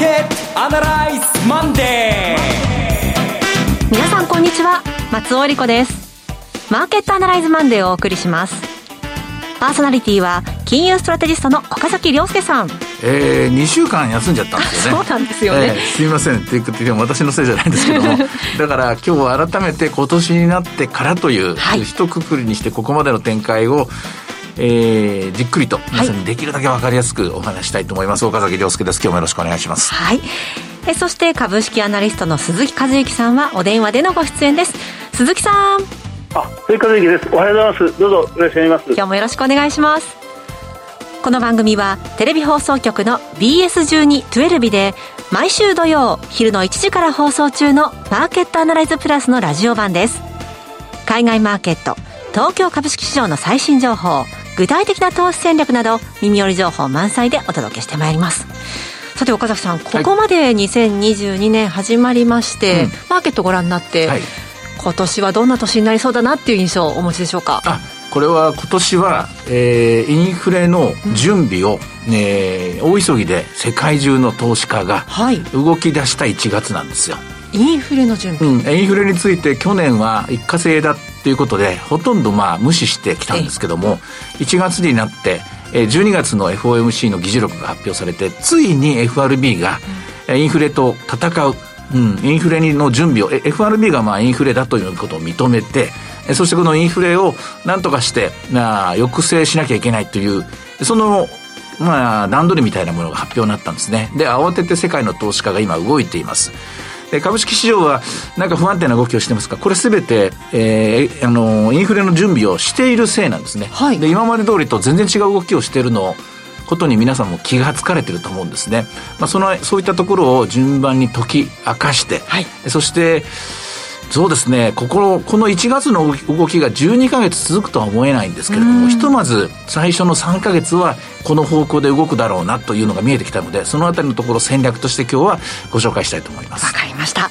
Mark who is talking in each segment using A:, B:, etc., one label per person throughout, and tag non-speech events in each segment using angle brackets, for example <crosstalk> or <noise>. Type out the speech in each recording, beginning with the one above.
A: ケットアナライズマンデー。
B: 皆さんこんにちは松尾英里子です。マーケットアナライズマンデーをお送りします。パーソナリティは金融ストラテジストの岡崎良介さん。
C: えー、2週間休んじゃったんですよ
B: ね。そうなんですよね、えー、
C: すみません。って言っても私のせいじゃないんですけども。<laughs> だから今日は改めて今年になってからという、はい、一括りにしてここまでの展開をえー、じっくりと皆さんにできるだけ分かりやすくお話したいと思います、はい、岡崎良介です。今日もよろしくお願いします。
B: はい。えそして株式アナリストの鈴木和之さんはお電話でのご出演です。鈴木さん。
D: あ鈴木和之です。おはようございます。どうぞよろしくお願いします。
B: 今日もよろしくお願いします。この番組はテレビ放送局の BS12-12 で毎週土曜昼の1時から放送中のマーケットアナライズプラスのラジオ版です。海外マーケット東京株式市場の最新情報具体的な投資戦略など耳寄り情報満載でお届けしてまいります。さて岡崎さんここまで2022年始まりまして、はい、マーケットご覧になって、はい、今年はどんな年になりそうだなっていう印象をお持ちでしょうか？
C: あこれは今年は、えー、インフレの準備を、うん、えー、大急ぎで世界中の投資家が動き出した1月なんですよ、はい
B: インフレの準備、
C: うん、インフレについて去年は一過性だということでほとんどまあ無視してきたんですけども1月になって12月の FOMC の議事録が発表されてついに FRB がインフレと戦う、うん、インフレの準備を FRB がまあインフレだということを認めてそしてこのインフレを何とかしてまあ抑制しなきゃいけないというそのまあ段取りみたいなものが発表になったんですね。で慌てて世界の投資家が今動いていますで株式市場はなんか不安定な動きをしてますがこれすべて、えー、あのインフレの準備をしているせいなんですね、はい、で今まで通りと全然違う動きをしているのことに皆さんも気がつかれてると思うんですね、まあ、そのそういったところを順番に解き明かして、はい、そしてそうですね。こここの1月の動きが12か月続くとは思えないんですけれどもひとまず最初の3か月はこの方向で動くだろうなというのが見えてきたのでそのあたりのところ戦略として今日はご紹介したいと思います。
B: わかりました。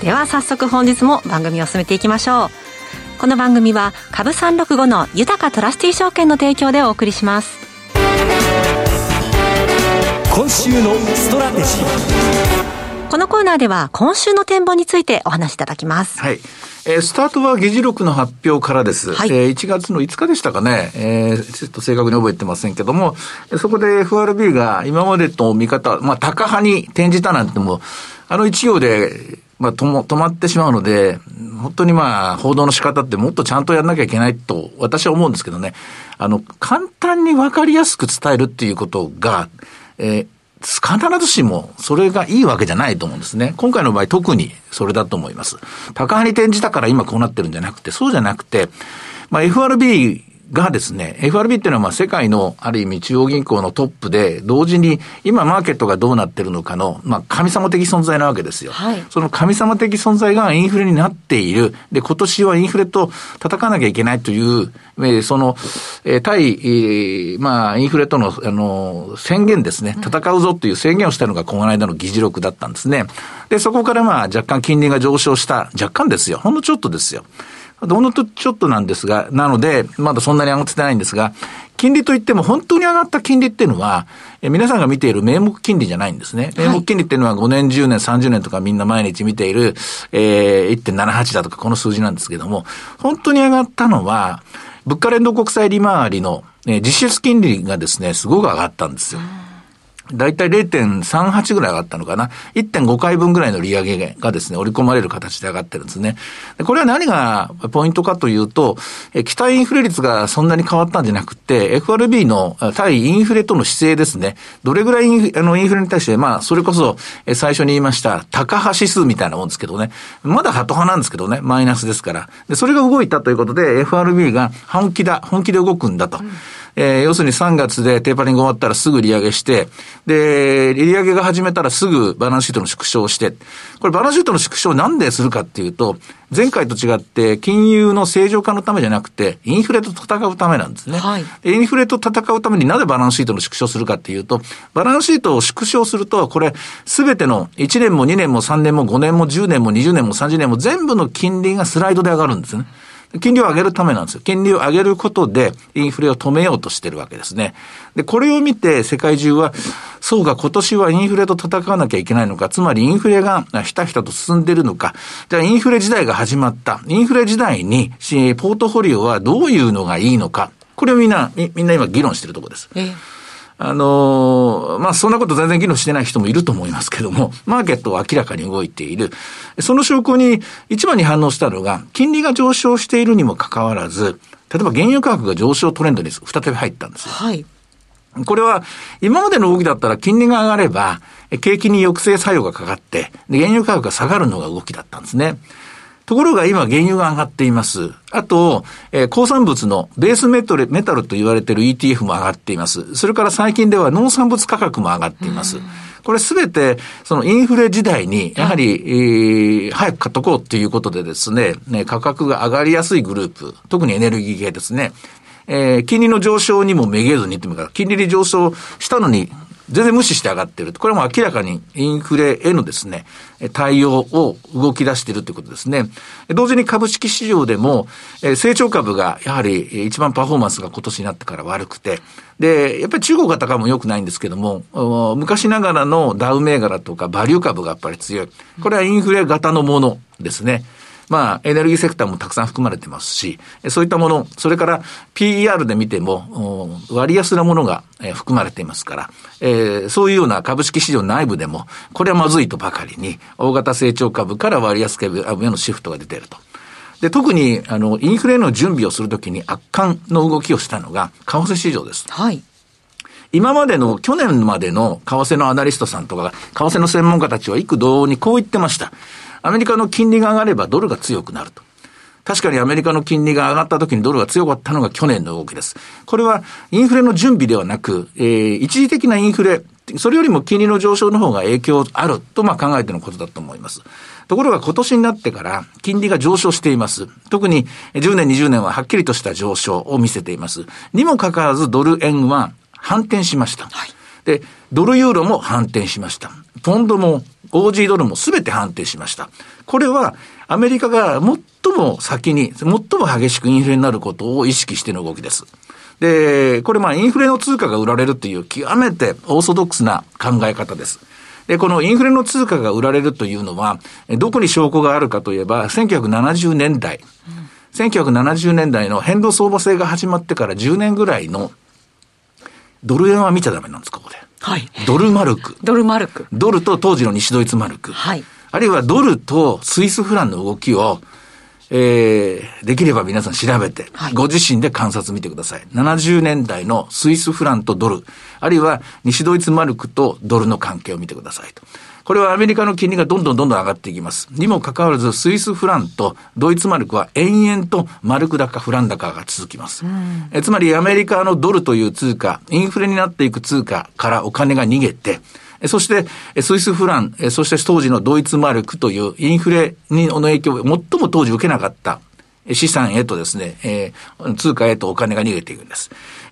B: では早速本日も番組を進めていきましょう。この番組は株365の豊かトラスティ証券の提供でお送りします。
A: 今週のストラテジー
B: このコーナーでは今週の展望についてお話しいただきます。
C: はい。えー、スタートは議事録の発表からです。はい、えー、1月の5日でしたかね。えー、ちょっと正確に覚えてませんけども、そこで FRB が今までと見方、まあ、高派に転じたなんても、あの一行で、まあ、とも、止まってしまうので、本当にまあ、報道の仕方ってもっとちゃんとやんなきゃいけないと、私は思うんですけどね。あの、簡単にわかりやすく伝えるっていうことが、えー、必ずしもそれがいいわけじゃないと思うんですね。今回の場合特にそれだと思います。高派に転じたから今こうなってるんじゃなくて、そうじゃなくて、まあ、FRB がですね、FRB っていうのはまあ世界のある意味中央銀行のトップで、同時に今マーケットがどうなってるのかの、まあ神様的存在なわけですよ。はい、その神様的存在がインフレになっている。で、今年はインフレと戦わなきゃいけないという、えその、えー、対、えー、まあインフレとの、あの、宣言ですね。戦うぞという宣言をしたのがこの間の議事録だったんですね。で、そこからまあ若干金利が上昇した、若干ですよ。ほんのちょっとですよ。ほんのちょっとなんですが、なので、まだそんなに上がってないんですが、金利といっても本当に上がった金利っていうのは、え皆さんが見ている名目金利じゃないんですね。名目金利っていうのは5年、10年、30年とかみんな毎日見ている、えー、1.78だとかこの数字なんですけども、本当に上がったのは、物価連動国債利回りの、えー、実質金利がですね、すごく上がったんですよ。だいたい0.38ぐらい上がったのかな。1.5回分ぐらいの利上げがですね、織り込まれる形で上がってるんですね。これは何がポイントかというと、期待インフレ率がそんなに変わったんじゃなくて、FRB の対インフレとの姿勢ですね。どれぐらいインあのインフレに対して、まあ、それこそ最初に言いました、高派指数みたいなもんですけどね。まだハト派なんですけどね、マイナスですから。で、それが動いたということで、FRB が本気だ、本気で動くんだと。うんえー、要するに3月でテーパリング終わったらすぐ利上げして、で、利上げが始めたらすぐバランスシートの縮小をして、これバランスシートの縮小なんでするかっていうと、前回と違って金融の正常化のためじゃなくて、インフレと戦うためなんですね。はい、インフレと戦うためになぜバランスシートの縮小するかっていうと、バランスシートを縮小すると、これ、すべての1年も2年も3年も5年も10年も20年も30年も全部の金利がスライドで上がるんですね。金利を上げるためなんですよ。金利を上げることで、インフレを止めようとしてるわけですね。で、これを見て世界中は、そうか、今年はインフレと戦わなきゃいけないのか、つまりインフレがひたひたと進んでるのか、じゃあインフレ時代が始まった。インフレ時代に、ポートフォリオはどういうのがいいのか。これをみんな、みんな今議論してるところです。えあのー、まあ、そんなこと全然議論してない人もいると思いますけども、マーケットは明らかに動いている。その証拠に一番に反応したのが、金利が上昇しているにもかかわらず、例えば原油価格が上昇トレンドに再び入ったんですよ。はい。これは、今までの動きだったら金利が上がれば、景気に抑制作用がかかって、原油価格が下がるのが動きだったんですね。ところが今原油が上がっています。あと、えー、鉱産物のベースメタル、メタルと言われている ETF も上がっています。それから最近では農産物価格も上がっています。これすべて、そのインフレ時代に、やはり、えー、早く買っとこうっていうことでですね、ね、価格が上がりやすいグループ、特にエネルギー系ですね、えー、金利の上昇にもめげずにっていうか、金利で上昇したのに全然無視して上がってる。これも明らかにインフレへのですね、対応を動き出しているということですね。同時に株式市場でも、成長株がやはり一番パフォーマンスが今年になってから悪くて、で、やっぱり中国型株も良くないんですけども、昔ながらのダウ銘柄とかバリュー株がやっぱり強い。これはインフレ型のものですね。まあ、エネルギーセクターもたくさん含まれてますし、そういったもの、それから PER で見ても、割安なものが含まれていますから、えー、そういうような株式市場内部でも、これはまずいとばかりに、大型成長株から割安株へのシフトが出ていると。で、特に、あの、インフレの準備をするときに圧巻の動きをしたのが、為替市場です。はい。今までの、去年までの為替のアナリストさんとか、為替の専門家たちは幾度にこう言ってました。アメリカの金利が上がればドルが強くなると。確かにアメリカの金利が上がった時にドルが強かったのが去年の動きです。これはインフレの準備ではなく、えー、一時的なインフレ、それよりも金利の上昇の方が影響あるとまあ考えてのことだと思います。ところが今年になってから金利が上昇しています。特に10年、20年ははっきりとした上昇を見せています。にもかかわらずドル円は反転しました。はい、で、ドルユーロも反転しました。ポンドも OG ドルも全て反転しました。これはアメリカが最も先に、最も激しくインフレになることを意識しての動きです。で、これまあインフレの通貨が売られるという極めてオーソドックスな考え方です。で、このインフレの通貨が売られるというのは、どこに証拠があるかといえば、1970年代、うん、1970年代の変動相場制が始まってから10年ぐらいのドル円は見ちゃダメなんです、ここで。はい。ドルマルク。
B: ドルマルク。
C: ドルと当時の西ドイツマルク。はい。あるいはドルとスイスフランの動きを、えー、できれば皆さん調べて、はい、ご自身で観察見てください。70年代のスイスフランとドル、あるいは西ドイツマルクとドルの関係を見てくださいと。これはアメリカの金利がどんどんどんどん上がっていきます。にもかかわらず、スイスフランとドイツマルクは延々とマルク高、フラン高が続きます。えつまりアメリカのドルという通貨、インフレになっていく通貨からお金が逃げて、そして、スイスフラン、そして当時のドイツマルクというインフレの影響を最も当時受けなかった資産へとですね、えー、通貨へとお金が逃げていくんです。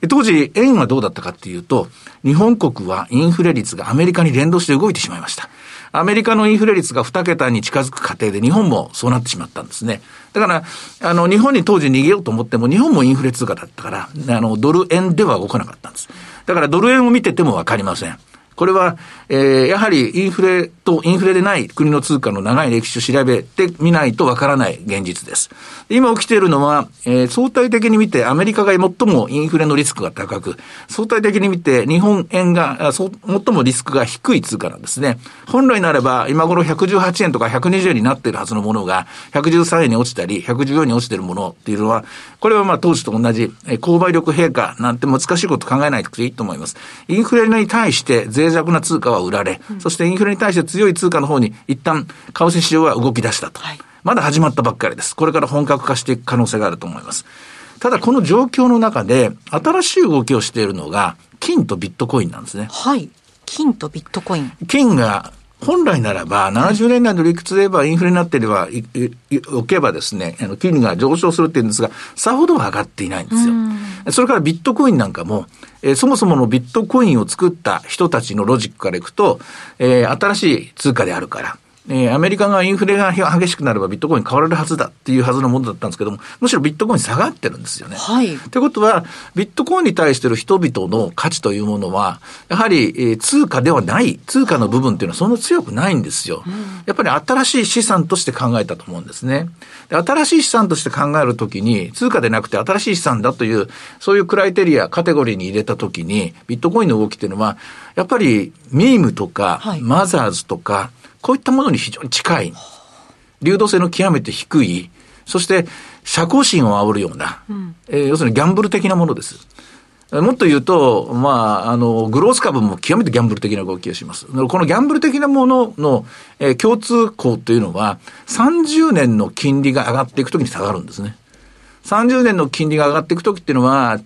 C: 当時、円はどうだったかっていうと、日本国はインフレ率がアメリカに連動して動いてしまいました。アメリカのインフレ率が2桁に近づく過程で日本もそうなってしまったんですね。だから、あの、日本に当時逃げようと思っても日本もインフレ通貨だったから、あの、ドル円では動かなかったんです。だからドル円を見ててもわかりません。これは、えー、やはりインフレとインフレでない国の通貨の長い歴史を調べてみないとわからない現実です。今起きているのは、えー、相対的に見てアメリカが最もインフレのリスクが高く、相対的に見て日本円が最もリスクが低い通貨なんですね。本来ならば今頃118円とか120円になっているはずのものが113円に落ちたり114円に落ちているものっていうのは、これはまあ当時と同じ、えー、購買力陛下なんて難しいこと考えないといいと思います。インフレに対して税脆弱な通貨は売られ、うん、そしてインフレに対して強い通貨の方に一旦為替市場は動き出したと。はい、まだ始まったばっかりです。これから本格化していく可能性があると思います。ただこの状況の中で新しい動きをしているのが金とビットコインなんですね。
B: はい。金とビットコイン。
C: 金が本来ならば、70年代の理屈で言えば、インフレになっていれば、おけばですね、あの、金利が上昇するっていうんですが、さほどは上がっていないんですよ。それからビットコインなんかも、えー、そもそものビットコインを作った人たちのロジックからいくと、えー、新しい通貨であるから、えー、アメリカがインフレが激しくなればビットコイン買われるはずだっていうはずのものだったんですけども、むしろビットコイン下がってるんですよね。はい。ということは、ビットコインに対してる人々の価値というものは、やはり、えー、通貨ではない、通貨の部分っていうのはそんな強くないんですよ。うん、やっぱり新しい資産として考えたと思うんですね。で新しい資産として考えるときに、通貨でなくて新しい資産だという、そういうクライテリア、カテゴリーに入れたときに、ビットコインの動きっていうのは、やっぱりミームとか、はい、マザーズとか、こういったものに非常に近い。流動性の極めて低い。そして、社交心を煽るような、うん、えー、要するにギャンブル的なものです。もっと言うと、まあ、あの、グロース株も極めてギャンブル的な動きをします。このギャンブル的なものの、えー、共通項というのは、30年の金利が上がっていくときに下がるんですね。30年の金利が上がっていくときっていうのは、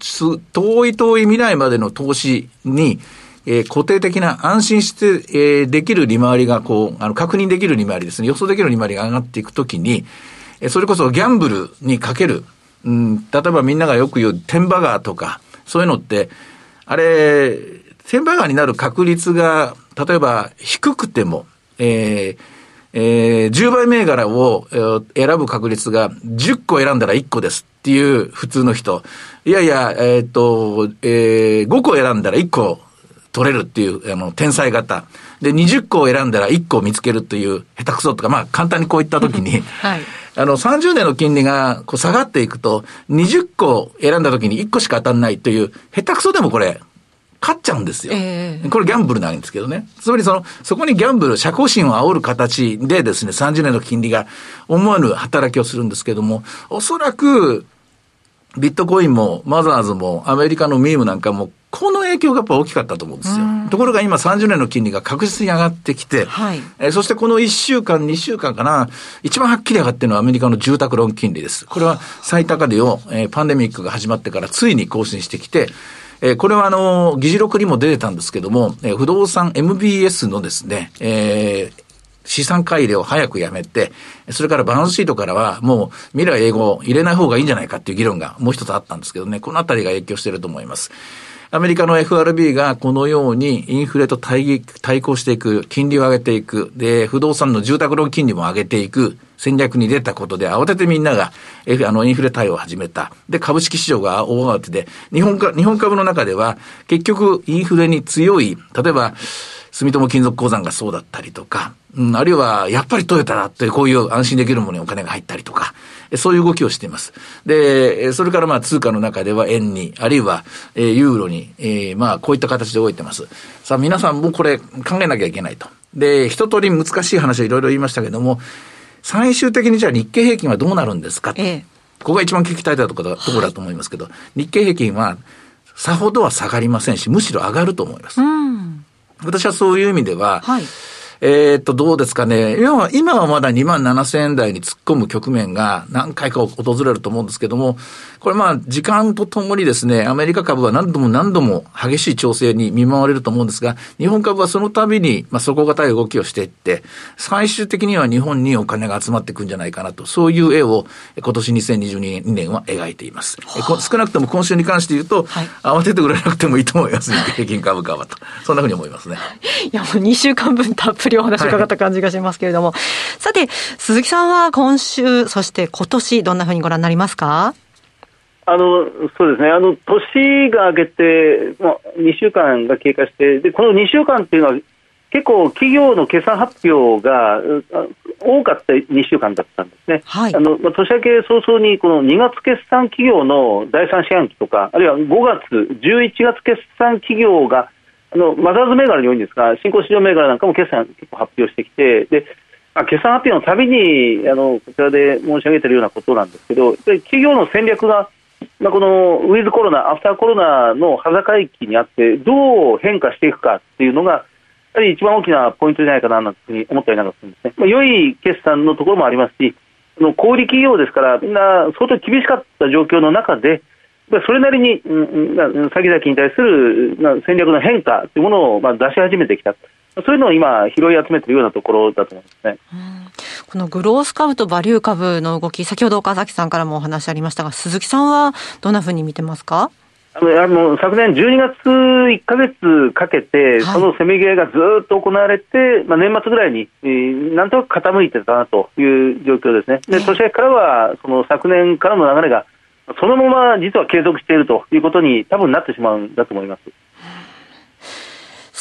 C: 遠い遠い未来までの投資に、えー、固定的な安心して、えー、できる利回りがこう、あの、確認できる利回りですね。予想できる利回りが上がっていくときに、えー、それこそギャンブルにかける、うん、例えばみんながよく言うテンバガーとか、そういうのって、あれ、テンバガーになる確率が、例えば低くても、えー、えー、10倍銘柄を、えー、選ぶ確率が10個選んだら1個ですっていう普通の人。いやいや、えっ、と、えー、5個選んだら1個取れるっていう、あの、天才型。で、20個を選んだら1個を見つけるという、下手くそとか、まあ、簡単にこういったときに、<laughs> はい。あの、30年の金利がこう下がっていくと、20個選んだときに1個しか当たんないという、下手くそでもこれ、勝っちゃうんですよ。えー、これギャンブルなんですけどね。つまりその、そこにギャンブル、社交心を煽る形でですね、30年の金利が思わぬ働きをするんですけども、おそらく、ビットコインもマザーズもアメリカのミームなんかもこの影響がやっぱ大きかったと思うんですよ。ところが今30年の金利が確実に上がってきて、はい、えー、そしてこの1週間、2週間かな、一番はっきり上がってるのはアメリカの住宅ローン金利です。これは最高値を、えー、パンデミックが始まってからついに更新してきて、えー、これはあの、議事録にも出てたんですけども、えー、不動産 MBS のですね、えー、資産改良を早くやめて、それからバランスシートからはもう未来英語を入れない方がいいんじゃないかっていう議論がもう一つあったんですけどね、このあたりが影響していると思います。アメリカの FRB がこのようにインフレと対対抗していく、金利を上げていく、で、不動産の住宅ローン金利も上げていく戦略に出たことで、慌ててみんなが、F、あの、インフレ対応を始めた。で、株式市場が大慌てで、日本、日本株の中では、結局、インフレに強い、例えば、住友金属鉱山がそうだったりとか、うん、あるいは、やっぱりトヨタだってこういう安心できるものにお金が入ったりとか、そういう動きをしています。で、それからまあ通貨の中では円に、あるいは、えユーロに、えー、まあこういった形で動いてます。さあ皆さんもこれ考えなきゃいけないと。で、一通り難しい話はいろいろ言いましたけども、最終的にじゃあ日経平均はどうなるんですか、ええ、ここが一番聞きたいところだところだと思いますけど、はい、日経平均はさほどは下がりませんし、むしろ上がると思います。うん私はそういう意味では、はい、えっと、どうですかね。今は、今はまだ2万7千円台に突っ込む局面が何回か訪れると思うんですけども、これまあ、時間とともにですね、アメリカ株は何度も何度も激しい調整に見舞われると思うんですが、日本株はその度に、まあ、底堅い動きをしていって、最終的には日本にお金が集まっていくんじゃないかなと、そういう絵を今年2022年は描いています。はあ、少なくとも今週に関して言うと、はい、慌てて売らなくてもいいと思います、<laughs> 平均株価はと。そんなふうに思いますね。
B: いや、もう2週間分たっぷりりお話伺った感じがしますけれども、はい、さて、鈴木さんは今週、そして今年、どんなふうにご覧になりますか？
D: あのそうですね、あの年が明けて、まあ、2週間が経過して、でこの2週間っていうのは、結構、企業の決算発表が多かった2週間だったんですね、はい、あのまあ、年明け早々にこの2月決算企業の第3四半期とか、あるいは5月、11月決算企業があのマザーズ銘柄に多いんですが、新興市場銘柄なんかも決算結構発表してきて、であ決算発表のたびにあのこちらで申し上げているようなことなんですけど、企業の戦略が、まあ、このウィズコロナ、アフターコロナの端境期にあって、どう変化していくかっていうのが、やはり一番大きなポイントじゃないかなというふうに思ったりなんかするんですね。まあ、良い決算のところもありますし、の小売企業ですから、みんな相当厳しかった状況の中で、それなりに、うん、先々に対する戦略の変化というものをまあ出し始めてきた。そういうのを今、拾い集めているようなところだと思いますね。
B: このグロース株とバリュー株の動き、先ほど岡崎さんからもお話ありましたが、鈴木さんはどんなふうに見てますか？
D: あのあの昨年12月1か月かけて、そのせめぎ合いがずっと行われて、まあ、年末ぐらいに、えー、なんとなく傾いてたなという状況ですね。で、年明けからは、その昨年からの流れが、そのまま実は継続しているということに多分なってしまうんだと思います。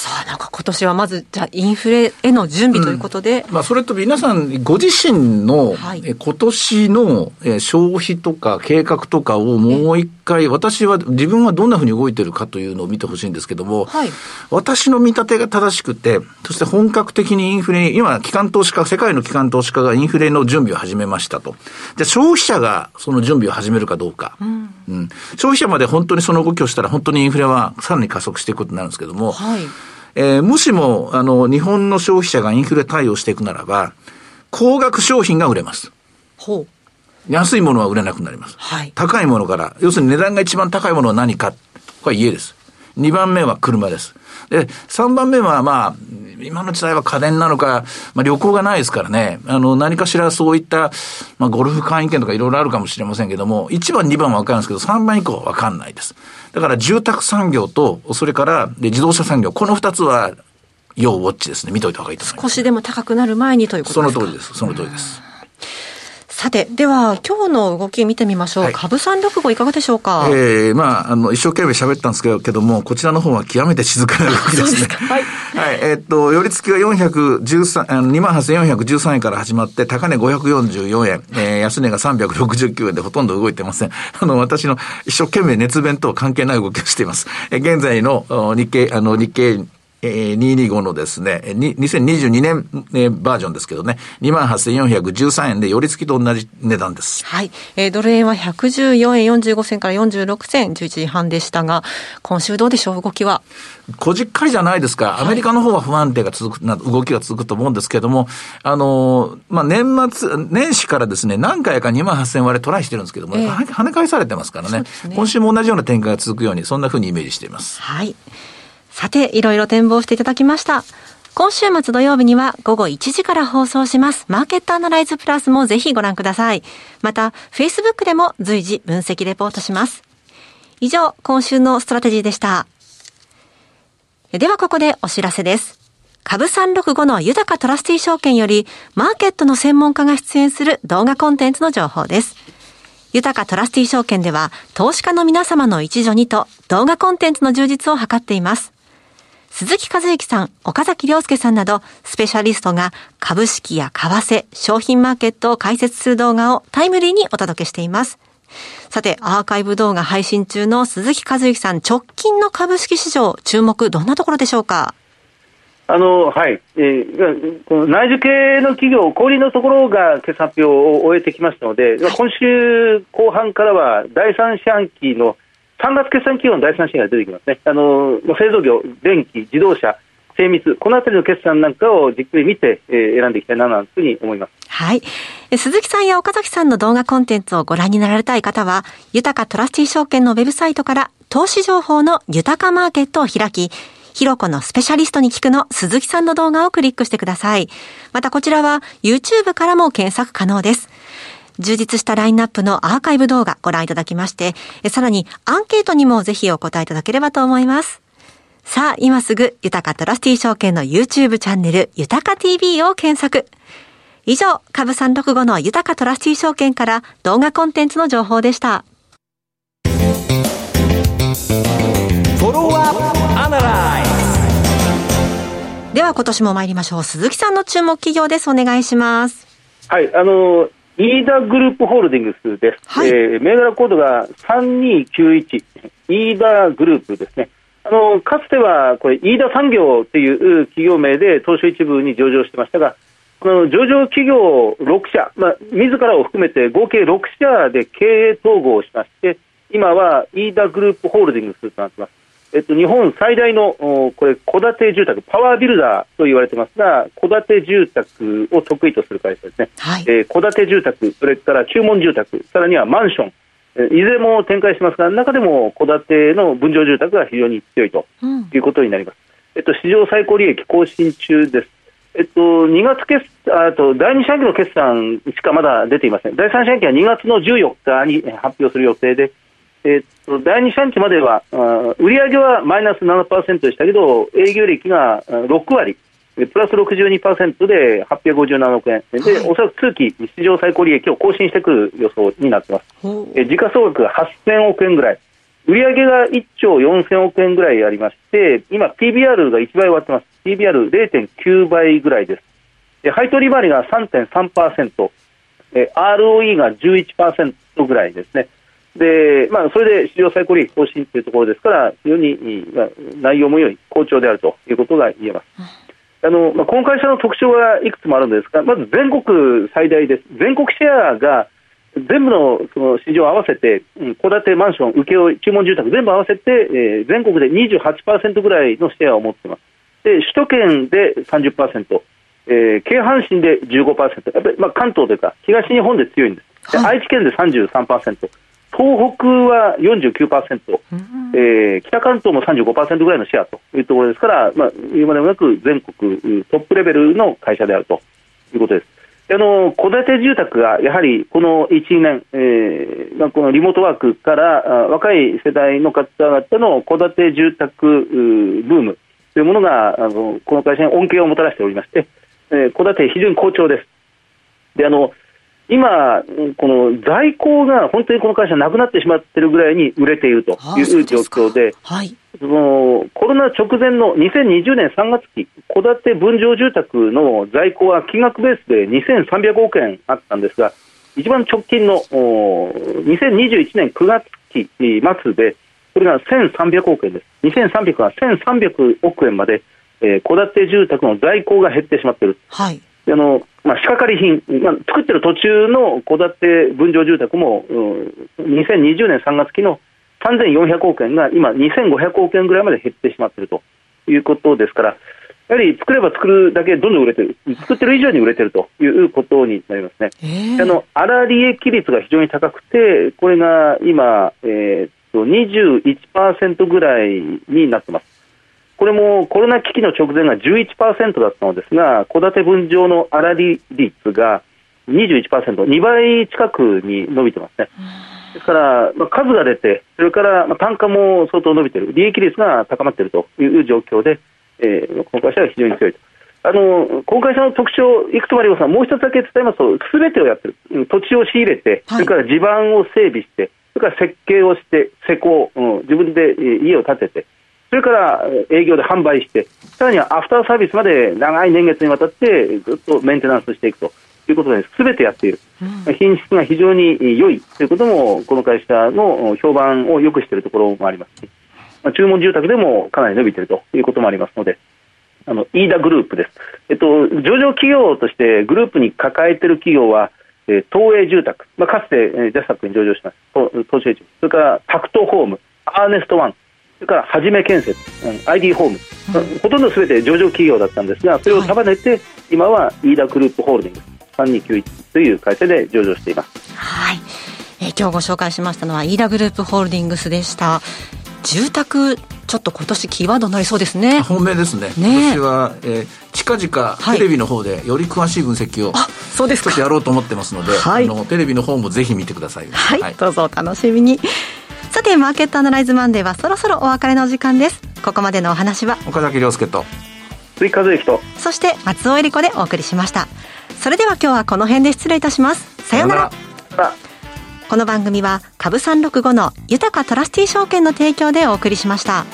B: さあ、なんか今年はまず、じゃあ、インフレへの準備ということで。
C: うん、まあ、それと皆さん、ご自身の、はい、今年の消費とか計画とかをもう一回、私は、自分はどんなふうに動いてるかというのを見てほしいんですけども、はい、私の見立てが正しくて、そして本格的にインフレ、今、機関投資家、世界の機関投資家がインフレの準備を始めましたと。じゃあ、消費者がその準備を始めるかどうか。うん、うん、消費者まで本当にその動きをしたら、本当にインフレはさらに加速していくことになるんですけども、はいえー、もしも、あの、日本の消費者がインフレ対応していくならば、高額商品が売れます。ほう。安いものは売れなくなります。はい。高いものから、要するに値段が一番高いものは何か。これは家です。2番目は車です。で、3番目はまあ、今の時代は家電なのか、まあ旅行がないですからね、あの、何かしらそういった、まあゴルフ会員権とかいろいろあるかもしれませんけども、1番、2番はわかるんですけど、3番以降はわかんないです。だから住宅産業と、それからで自動車産業、この2つは要ウォッチですね。見といた方がいいと思います。
B: 少しでも高くなる前にということです
C: か？その通りです。その通りです。
B: さて、では、今日の動き見てみましょう。はい、株三六五いかがでしょうか？
C: ええー、まあ、あの、一生懸命喋ったんですけども、こちらの方は極めて静かな動きですね。す <laughs> はい。はい。えー、っと、寄り付きが413、あの、28,413円から始まって、高値544円、えー、安値が369円でほとんど動いてません。<laughs> あの、私の一生懸命熱弁と関係ない動きをしています。えー、現在の日経、あの、日経えー、225のですね、2022年、えー、バージョンですけどね、28,413円で、寄り付きと同じ値段です。
B: はい。えー、ドル円は114円45銭から46銭、11時半でしたが、今週どうでしょう、動きは。
C: こじっかりじゃないですか。アメリカの方は不安定が続く、な動きが続くと思うんですけれども、あの、まあ、年末、年始からですね、何回か2万8000割れトライしてるんですけども、えー、跳ね返されてますからね、ね今週も同じような展開が続くように、そんなふうにイメージしています。
B: はい。さて、いろいろ展望していただきました。今週末土曜日には午後1時から放送します。マーケットアナライズプラスもぜひご覧ください。また、Facebook でも随時分析レポートします。以上、今週のストラテジーでした。ではここでお知らせです。株365の豊トラスティ証券より、マーケットの専門家が出演する動画コンテンツの情報です。豊かトラスティ証券では、投資家の皆様の一助にと動画コンテンツの充実を図っています。鈴木和之さん、岡崎良介さんなど、スペシャリストが株式や為替、商品マーケットを解説する動画をタイムリーにお届けしています。さて、アーカイブ動画配信中の鈴木和之さん、直近の株式市場、注目、どんなところでしょうか？
D: あのはい、えー、この内需系の企業、小売のところが決算発表を終えてきましたので、はい、今週後半からは第三四半期の3月決算企業の第三四半期が出てきますね、あの製造業、電気、自動車、精密、このあたりの決算なんかをじっくり見て、えー、選んでいきたいなというふうに思います。
B: はい。鈴木さんや岡崎さんの動画コンテンツをご覧になられたい方は、豊かトラスティ証券のウェブサイトから投資情報の豊かマーケットを開き、ひろこのスペシャリストに聞くの鈴木さんの動画をクリックしてください。またこちらは YouTube からも検索可能です。充実したラインナップのアーカイブ動画ご覧いただきまして、さらにアンケートにもぜひお答えいただければと思います。さあ、今すぐ、豊かトラスティ証券の YouTube チャンネル、豊か TV を検索。以上、株365の豊かトラスティ証券から動画コンテンツの情報でした。では今年も参りましょう。鈴木さんの注目企業です。お願いします。
D: はい、あの、イーダグループホールディングスです。はい、えー、銘柄コードが3291、イーダグループですね。あの、かつては、これ、イーダ産業という企業名で東証一部に上場してましたが、この上場企業6社、まあ、自らを含めて合計6社で経営統合しまして、今はイーダグループホールディングスとなっています。えっと、日本最大のこれ戸建て住宅、パワービルダーと言われてますが、戸建て住宅を得意とする会社ですね、はいえー、戸建て住宅、それから注文住宅、さらにはマンション、いずれも展開しますが、中でも戸建ての分譲住宅が非常に強いということになります。うん、えっと、史上最高利益更新中です。えっと、2月決あと第2四半期の決算しかまだ出ていません。第3四半期は2月の14日に発表する予定で、えー、っと第2四半期まではあ売上はマイナス7%でしたけど営業利益が6割。プラス62%で857億円。で、はい、おそらく通期市場最高利益を更新してくる予想になっています、え時価総額が8000億円ぐらい。売上が1兆4000億円ぐらいありまして、今、PBR が1倍割ってます。PBR0.9 倍ぐらいです。で配当利回りが3.3%、え ROE が11%ぐらいですね。で、まあ、それで史上最高利益更新というところですから、非常に、まあ、内容も良い、好調であるということが言えます。あのまあ、この会社の特徴はいくつもあるんですが、まず全国最大です。全国シェアが全部のその市場合わせて、戸建てマンション、請負注文住宅全部合わせて、えー、全国で28%ぐらいのシェアを持っています。で首都圏で30%、えー、京阪神で15%、やっぱり、まあ、関東というか、東日本で強いんです。で愛知県で33%、東北は49%、えー、北関東も35%ぐらいのシェアというところですから、まあ、言うまでもなく全国トップレベルの会社であるということです。あの戸建て住宅がやはりこの1、2年、えーまあ、このリモートワークから若い世代の方々の戸建て住宅ブームというものがあのこの会社に恩恵をもたらしておりまして、えー、戸建て非常に好調です。であの今、この在庫が本当にこの会社なくなってしまっているぐらいに売れているという状況で、はい、そのコロナ直前の2020年3月期、戸建て分譲住宅の在庫は金額ベースで2300億円あったんですが、一番直近の2021年9月期末で、これが1300億円です。2300が1300億円まで、えー、戸建て住宅の在庫が減ってしまっている。はい。あのまあ、仕掛かり品、まあ、作ってる途中の戸建て分譲住宅も、うん、2020年3月期の3400億円が今、2500億円ぐらいまで減ってしまっているということですから、やはり作れば作るだけどんどん売れてる、作ってる以上に売れてるということになりますね。えー、あの粗利益率が非常に高くて、これが今、えー、っと21%ぐらいになってます。これもコロナ危機の直前が11%だったのですが、戸建て分譲の粗利率が21%、2倍近くに伸びてますね。ですから、まあ、数が出て、それから、まあ、単価も相当伸びている、利益率が高まっているという状況で、えー、この会社は非常に強いと。あの、この会社の特徴、いくつもありますが、もう一つだけ伝えますと、すべてをやってる。土地を仕入れて、それから地盤を整備して、それから設計をして、施工、うん、自分で家を建てて、それから営業で販売して、さらにはアフターサービスまで長い年月にわたってずっとメンテナンスしていくと。いうことで、すべてやっている、うん、品質が非常に良い。ということも、この会社の評判を良くしているところもありますし、まあ、注文住宅でもかなり伸びていると。いうこともありますので、あの飯田グループです、えっと、上場企業としてグループに抱えている企業は、えー、東映住宅、まあ、かつて、えー、ジャスタックに上場します、東証それからタクトホーム、アーネストワン、それからはじめ建設、うん、ID ホーム、うん、ほとんどすべて上場企業だったんですが、それを束ねて、はい、今は飯田グループホールディングス3291という会社で上場しています。
B: はい。えー、今日ご紹介しましたのは飯田グループホールディングスでした。住宅ちょっと今年キーワードになりそうですね。
C: 本命ですね。ね。今年は、えー、近々テレビの方でより詳しい分析を、はい、そうです少しやろうと思ってますので、はい、あのテレビの方もぜひ見てください、
B: はい、はい、どうぞお楽しみにさてマーケットアナライズマンデーはそろそろお別れの時間です。ここまでのお話は
C: 岡崎亮介と
D: 追加税と。
B: そして松尾恵理子でお送りしました。それでは今日はこの辺で失礼いたします。さようなら。この番組は株三六五の豊かトラスティ証券の提供でお送りしました。